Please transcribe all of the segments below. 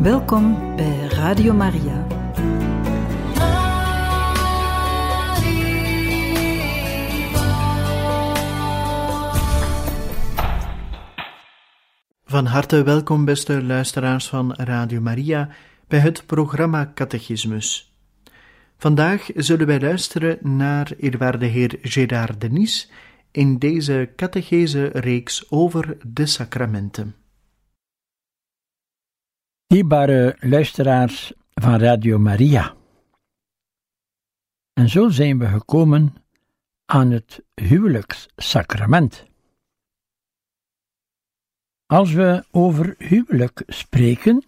Welkom bij Radio Maria. Van harte welkom, beste luisteraars van Radio Maria, bij het programma Catechismus. Vandaag zullen wij luisteren naar eerwaarde heer Gérard Denis in deze catechese-reeks over de sacramenten. Dierbare luisteraars van Radio Maria. En zo zijn we gekomen aan het huwelijkssacrament. Als we over huwelijk spreken,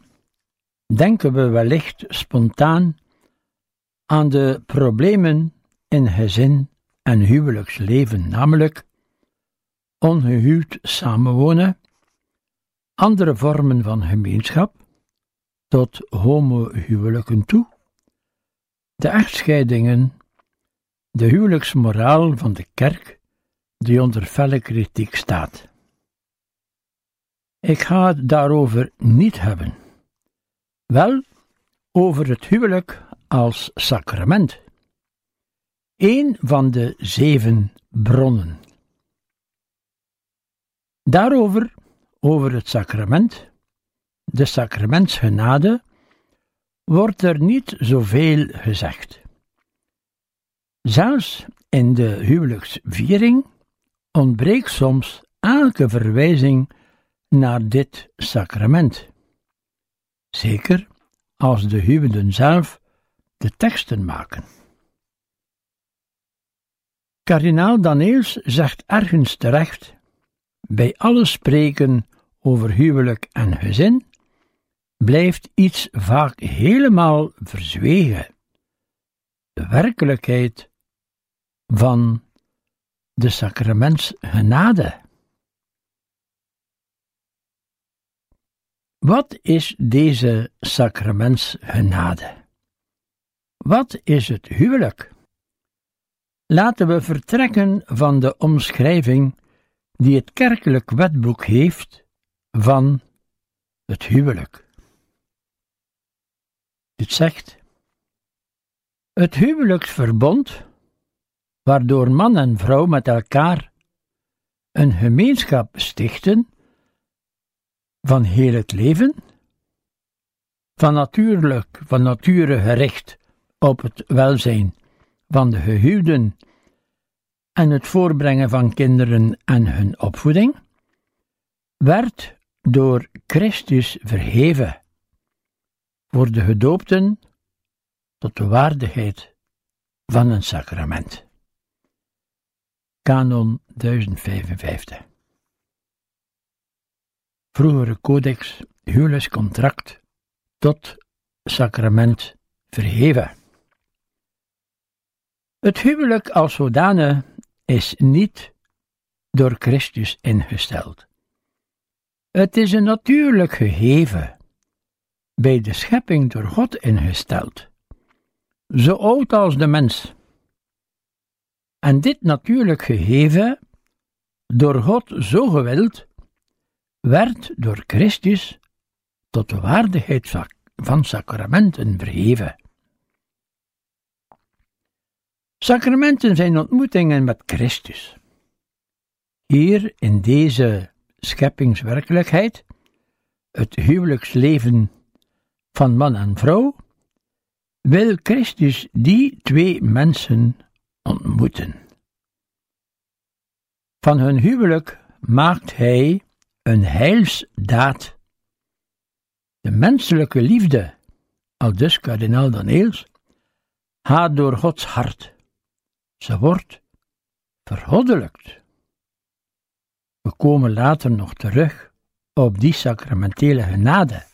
denken we wellicht spontaan aan de problemen in gezin en huwelijksleven, namelijk ongehuwd samenwonen, andere vormen van gemeenschap, tot homohuwelijken toe, de echtscheidingen, de huwelijksmoraal van de kerk, die onder felle kritiek staat. Ik ga het daarover niet hebben. Wel over het huwelijk als sacrament. Een van de zeven bronnen. Daarover, over het sacrament, de sacramentsgenade, wordt er niet zoveel gezegd. Zelfs in de huwelijksviering ontbreekt soms elke verwijzing naar dit sacrament. Zeker als de huwenden zelf de teksten maken. Kardinaal Daneels zegt ergens terecht: bij alle spreken over huwelijk en gezin blijft iets vaak helemaal verzwegen. De werkelijkheid van de sacramentsgenade. Wat is deze sacramentsgenade? Wat is het huwelijk? Laten we vertrekken van de omschrijving die het kerkelijk wetboek heeft van het huwelijk. Dit zegt: Het huwelijksverbond, waardoor man en vrouw met elkaar een gemeenschap stichten van heel het leven, van natuurlijk, van nature gericht op het welzijn van de gehuwden en het voorbrengen van kinderen en hun opvoeding, werd door Christus verheven voor de gedoopten tot de waardigheid van een sacrament. Canon 1055 Vroegere codex huwelijkscontract tot sacrament verheven. Het huwelijk als zodanig is niet door Christus ingesteld. Het is een natuurlijk gegeven, bij de schepping door God ingesteld, zo oud als de mens. En dit natuurlijk gegeven, door God zo gewild, werd door Christus tot de waardigheid van sacramenten verheven. Sacramenten zijn ontmoetingen met Christus. Hier in deze scheppingswerkelijkheid, het huwelijksleven van man en vrouw, wil Christus die twee mensen ontmoeten. Van hun huwelijk maakt hij een heilsdaad. De menselijke liefde, al dus kardinaal Daneels, gaat door Gods hart. Ze wordt vergoddelijkt. We komen later nog terug op die sacramentele genade.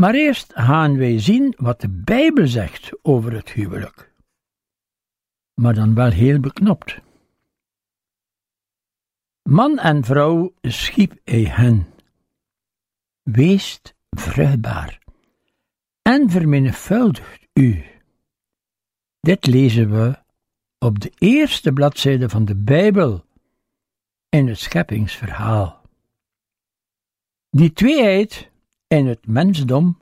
Maar eerst gaan wij zien wat de Bijbel zegt over het huwelijk. Maar dan wel heel beknopt. Man en vrouw schiep hij hen. Weest vruchtbaar en vermenigvuldigt u. Dit lezen we op de eerste bladzijde van de Bijbel in het scheppingsverhaal. Die tweeheid in het mensdom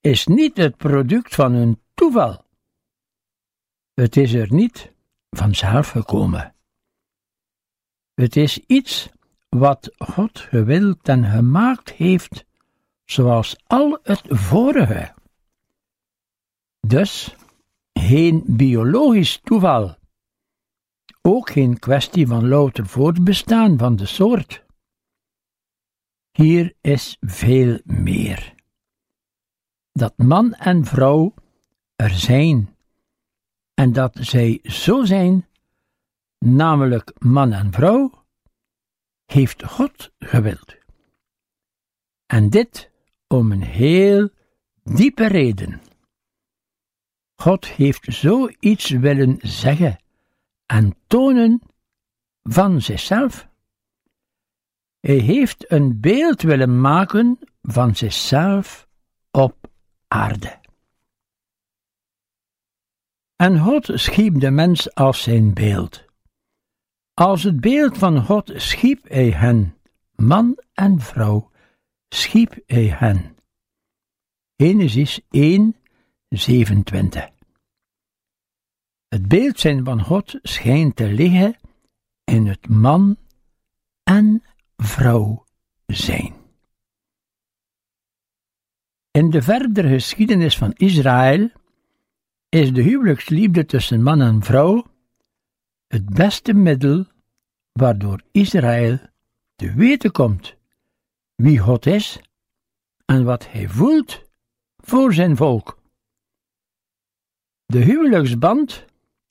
is niet het product van een toeval. Het is er niet vanzelf gekomen. Het is iets wat God gewild en gemaakt heeft, zoals al het vorige. Dus geen biologisch toeval, ook geen kwestie van louter voortbestaan van de soort. Hier is veel meer. Dat man en vrouw er zijn en dat zij zo zijn, namelijk man en vrouw, heeft God gewild. En dit om een heel diepe reden. God heeft zoiets willen zeggen en tonen van zichzelf. Hij heeft een beeld willen maken van zichzelf op aarde. En God schiep de mens als zijn beeld. Als het beeld van God schiep hij hen, man en vrouw, schiep hij hen. Genesis 1, 27. Het beeld zijn van God schijnt te liggen in het man en vrouw zijn. In de verdere geschiedenis van Israël is de huwelijksliefde tussen man en vrouw het beste middel waardoor Israël te weten komt wie God is en wat hij voelt voor zijn volk. De huwelijksband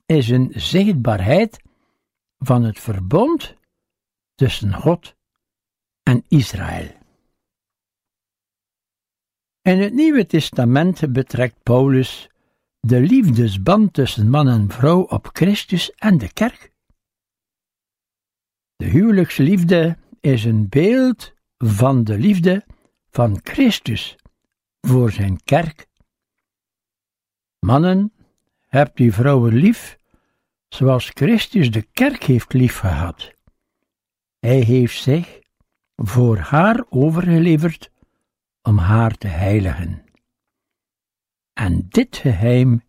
is een zichtbaarheid van het verbond tussen God en Israël. In het Nieuwe Testament betrekt Paulus de liefdesband tussen man en vrouw op Christus en de kerk. De huwelijksliefde is een beeld van de liefde van Christus voor zijn kerk. Mannen, hebt die vrouwen lief, zoals Christus de kerk heeft liefgehad. Hij heeft zich voor haar overgeleverd om haar te heiligen. En dit geheim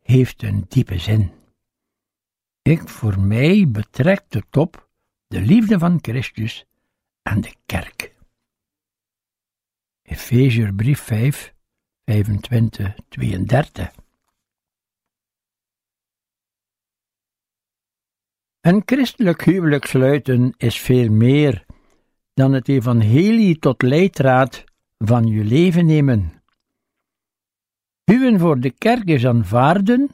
heeft een diepe zin. Ik voor mij betrekt het op de liefde van Christus en de kerk. Efeziërbrief 5, 25, 32. Een christelijk huwelijk sluiten is veel meer dan het evangelie tot leidraad van je leven nemen. Huwen voor de kerk is aanvaarden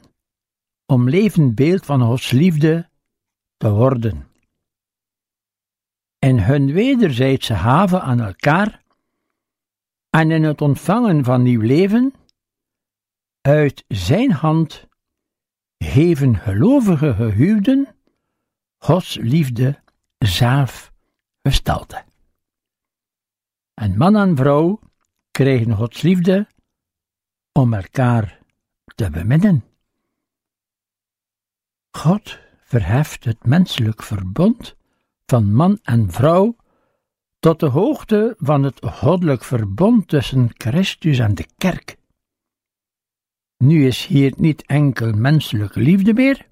om levend beeld van Gods liefde te worden. In hun wederzijdse haven aan elkaar en in het ontvangen van nieuw leven, uit zijn hand geven gelovige gehuwden Gods liefde zelf gestalte. En man en vrouw krijgen Gods liefde om elkaar te beminnen. God verheft het menselijk verbond van man en vrouw tot de hoogte van het goddelijk verbond tussen Christus en de kerk. Nu is hier niet enkel menselijke liefde meer,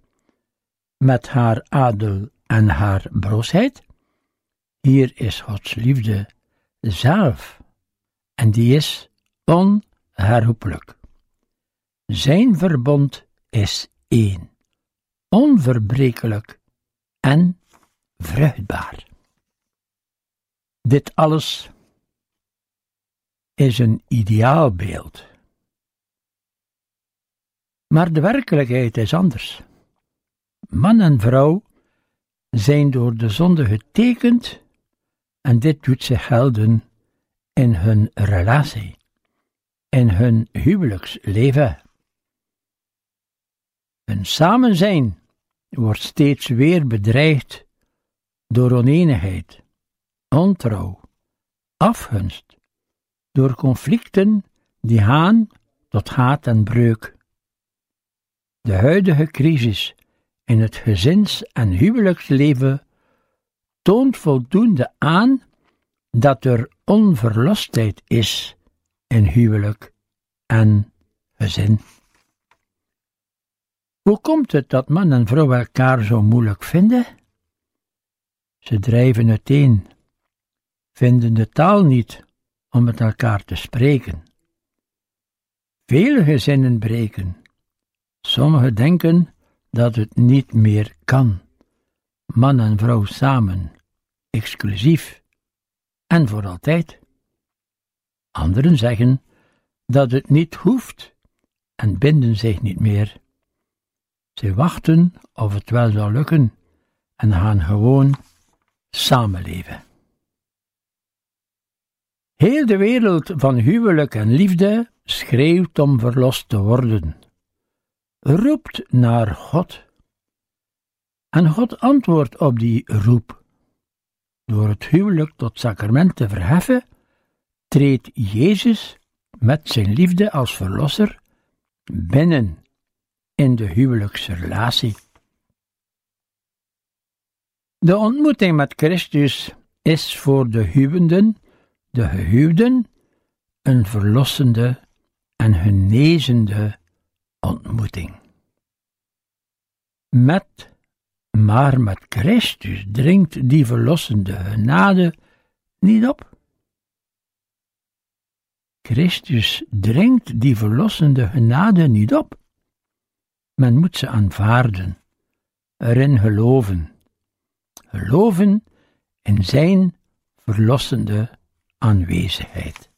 met haar adel en haar broosheid. Hier is Gods liefde zelf, en die is onherroepelijk. Zijn verbond is één, onverbrekelijk en vruchtbaar. Dit alles is een ideaalbeeld. Maar de werkelijkheid is anders. Man en vrouw zijn door de zonde getekend en dit doet zich gelden in hun relatie, in hun huwelijksleven. Hun samenzijn wordt steeds weer bedreigd door oneenigheid, ontrouw, afgunst, door conflicten die gaan tot haat en breuk. De huidige crisis in het gezins- en huwelijksleven toont voldoende aan dat er onverlostheid is in huwelijk en gezin. Hoe komt het dat man en vrouw elkaar zo moeilijk vinden? Ze drijven uiteen, vinden de taal niet om met elkaar te spreken. Vele gezinnen breken. Sommigen denken dat het niet meer kan. Man en vrouw samen, exclusief en voor altijd. Anderen zeggen dat het niet hoeft en binden zich niet meer. Ze wachten of het wel zal lukken en gaan gewoon samenleven. Heel de wereld van huwelijk en liefde schreeuwt om verlost te worden, roept naar God. En God antwoordt op die roep. Door het huwelijk tot sacrament te verheffen, treedt Jezus met zijn liefde als verlosser binnen in de huwelijksrelatie. De ontmoeting met Christus is voor de huwenden, de gehuwden, een verlossende en genezende ontmoeting. Met, maar met Christus dringt die verlossende genade niet op. Christus dringt die verlossende genade niet op. Men moet ze aanvaarden, erin geloven. Geloven in zijn verlossende aanwezigheid.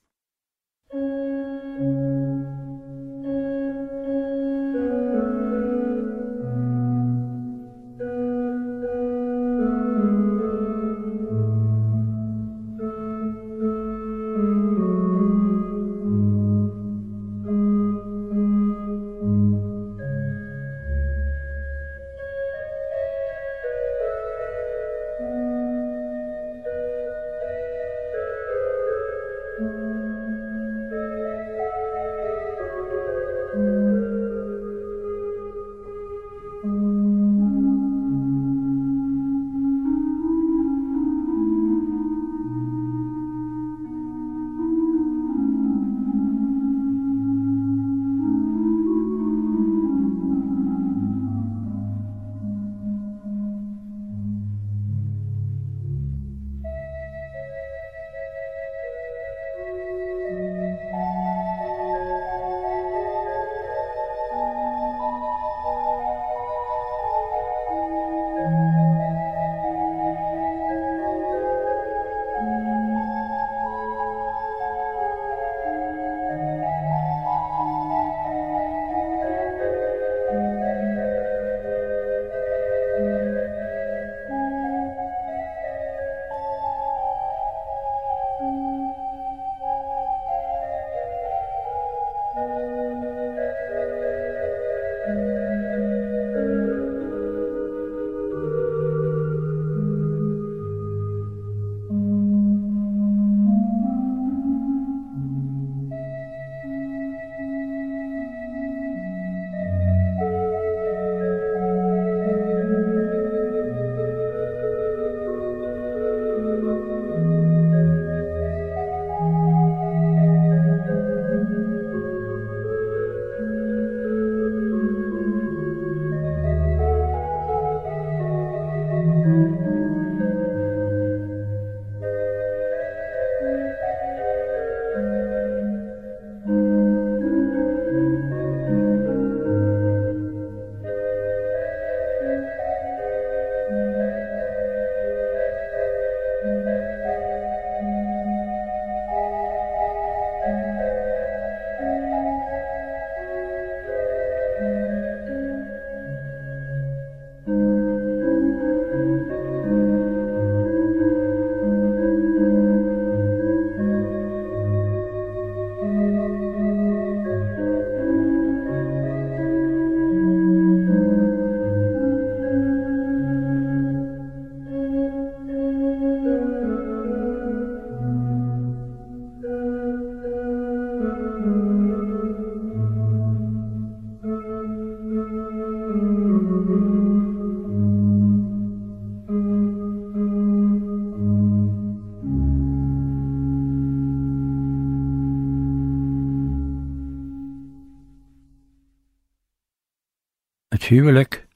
Huwelijk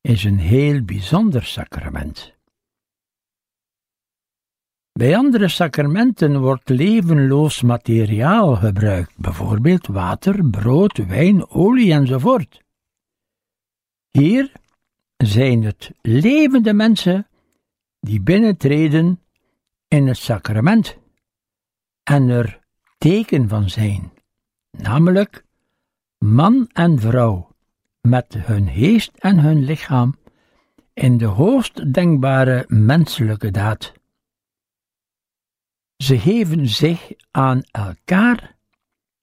is een heel bijzonder sacrament. Bij andere sacramenten wordt levenloos materiaal gebruikt, bijvoorbeeld water, brood, wijn, olie enzovoort. Hier zijn het levende mensen die binnentreden in het sacrament en er teken van zijn, namelijk man en vrouw met hun geest en hun lichaam in de hoogst denkbare menselijke daad. Ze geven zich aan elkaar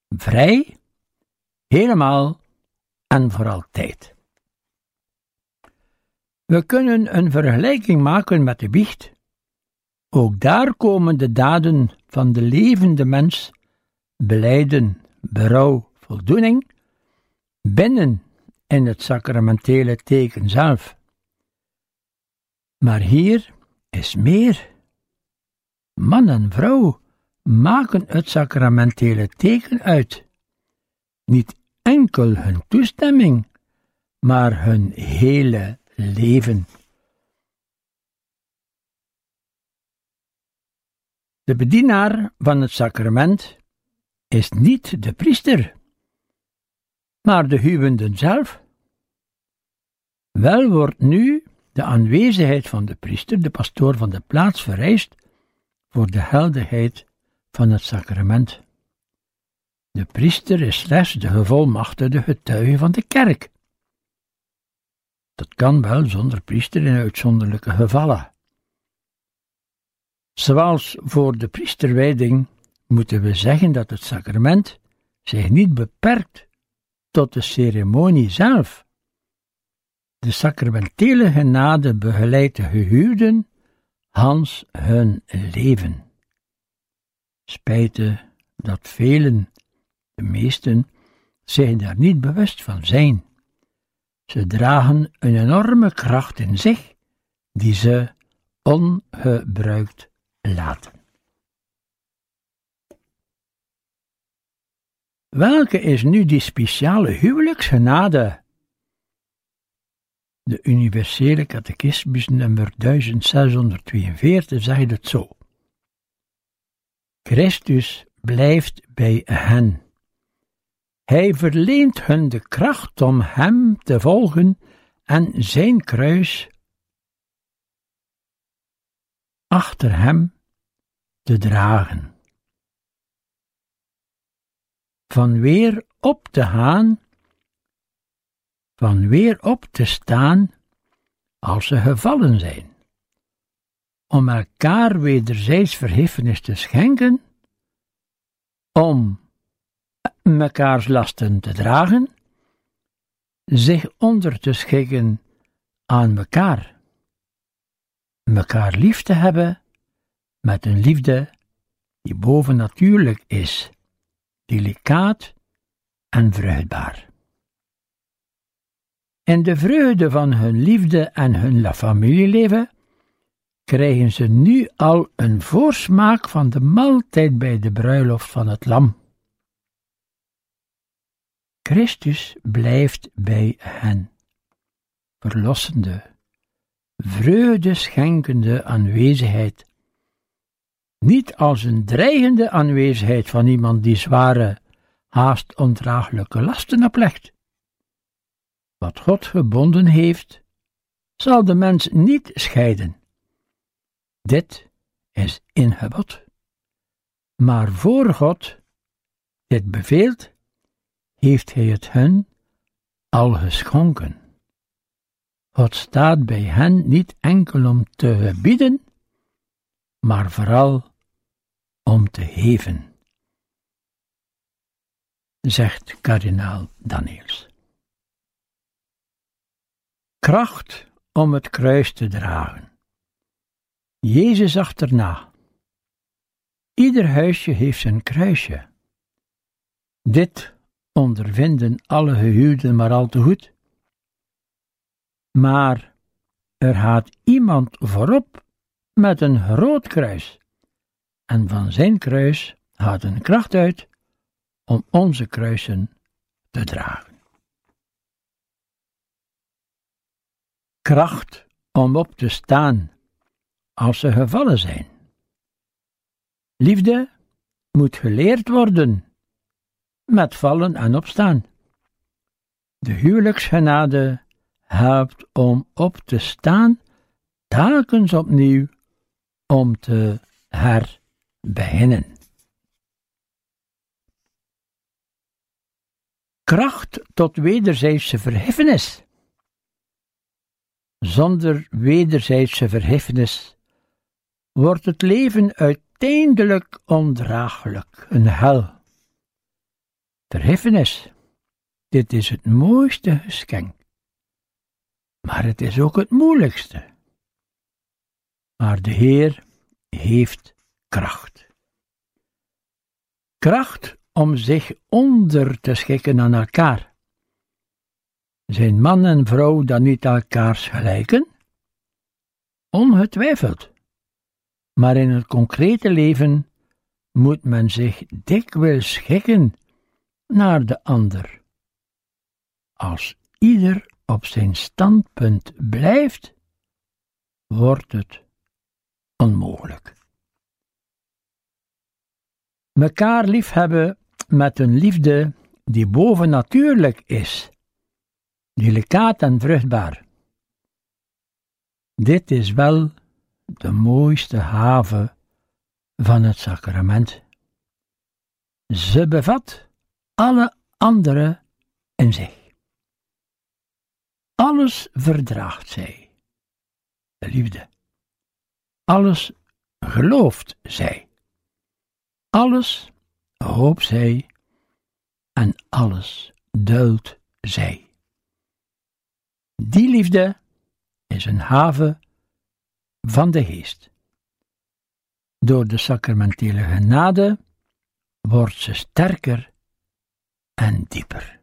vrij, helemaal en voor altijd. We kunnen een vergelijking maken met de biecht. Ook daar komen de daden van de levende mens, beleiden, berouw, voldoening, binnen in het sacramentele teken zelf. Maar hier is meer. Man en vrouw maken het sacramentele teken uit. Niet enkel hun toestemming, maar hun hele leven. De bedienaar van het sacrament is niet de priester, maar de huwenden zelf. Wel wordt nu de aanwezigheid van de priester, de pastoor van de plaats, vereist voor de helderheid van het sacrament. De priester is slechts de gevolmachtigde getuige van de kerk. Dat kan wel zonder priester in uitzonderlijke gevallen. Zoals voor de priesterwijding moeten we zeggen dat het sacrament zich niet beperkt tot de ceremonie zelf. De sacramentele genade begeleidt de gehuwden Hans hun leven. Spijten dat velen, de meesten, zich daar niet bewust van zijn. Ze dragen een enorme kracht in zich, die ze ongebruikt laten. Welke is nu die speciale huwelijksgenade de universele catechismus nummer 1642 zegt het zo. Christus blijft bij hen. Hij verleent hun de kracht om hem te volgen en zijn kruis achter hem te dragen. Van weer op te gaan van weer op te staan als ze gevallen zijn, om elkaar wederzijds verheffenis te schenken, om mekaars lasten te dragen, zich onder te schikken aan mekaar, mekaar lief te hebben met een liefde die bovennatuurlijk is, delicaat en vruchtbaar. In de vreugde van hun liefde en hun familieleven krijgen ze nu al een voorsmaak van de maaltijd bij de bruiloft van het lam. Christus blijft bij hen, verlossende, vreugde schenkende aanwezigheid, niet als een dreigende aanwezigheid van iemand die zware, haast ondraaglijke lasten oplegt wat God gebonden heeft, zal de mens niet scheiden. Dit is in gebod. Maar voor God dit beveelt, heeft hij het hun al geschonken. God staat bij hen niet enkel om te bieden, maar vooral om te geven, zegt kardinaal Daniels kracht om het kruis te dragen. Jezus achterna. Ieder huisje heeft zijn kruisje. Dit ondervinden alle gehuwden maar al te goed. Maar er gaat iemand voorop met een groot kruis, en van zijn kruis gaat een kracht uit om onze kruisen te dragen. Kracht om op te staan als ze gevallen zijn. Liefde moet geleerd worden met vallen en opstaan. De huwelijksgenade helpt om op te staan, telkens opnieuw om te herbeginnen. Kracht tot wederzijdse verheffenis. Zonder wederzijdse verheffenis wordt het leven uiteindelijk ondraaglijk, een hel. Verheffenis, dit is het mooiste geschenk, maar het is ook het moeilijkste. Maar de Heer heeft kracht. Kracht om zich onder te schikken aan elkaar. Zijn man en vrouw dan niet elkaars gelijken? Ongetwijfeld. Maar in het concrete leven moet men zich dikwijls schikken naar de ander. Als ieder op zijn standpunt blijft, wordt het onmogelijk. Mekaar liefhebben met een liefde die bovennatuurlijk is, delicaat en vruchtbaar. Dit is wel de mooiste haven van het sacrament. Ze bevat alle andere in zich. Alles verdraagt zij, de liefde. Alles gelooft zij. Alles hoopt zij en alles duilt zij. Die liefde is een haven van de geest. Door de sacramentele genade wordt ze sterker en dieper.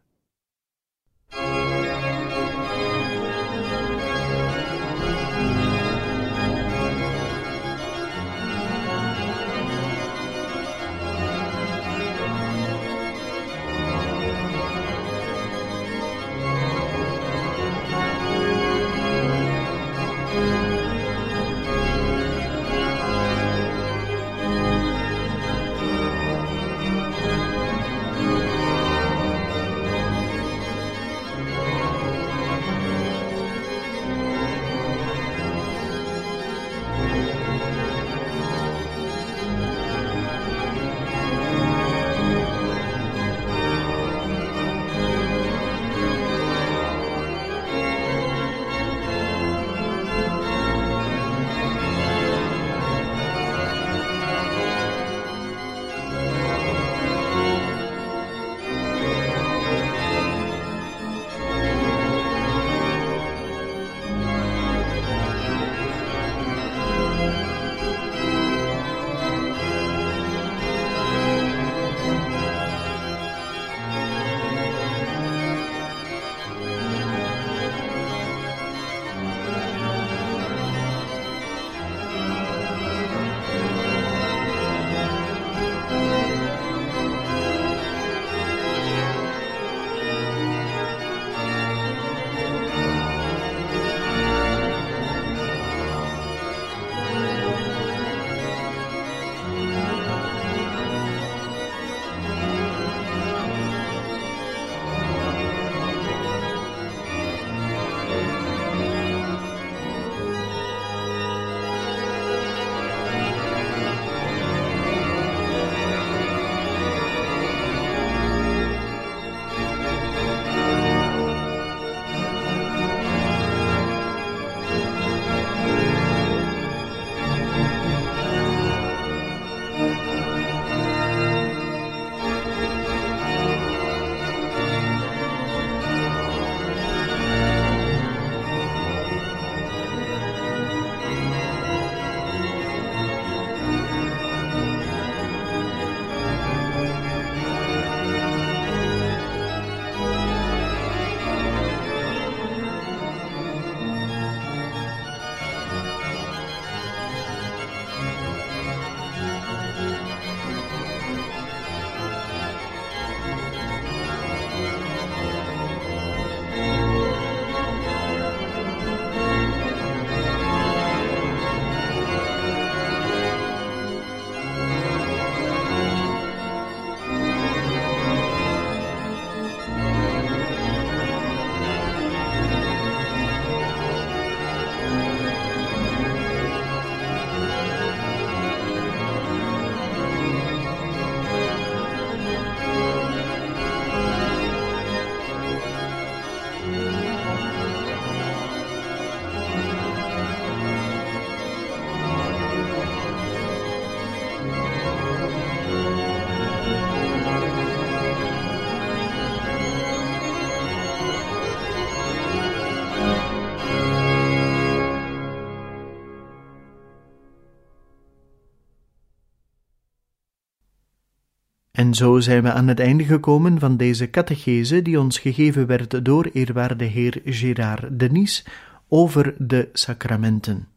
En zo zijn we aan het einde gekomen van deze catechese die ons gegeven werd door eerwaarde heer Gérard Denis over de sacramenten.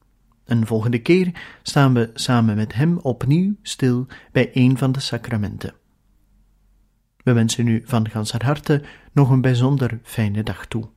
Een volgende keer staan we samen met hem opnieuw stil bij een van de sacramenten. We wensen u van ganser harte nog een bijzonder fijne dag toe.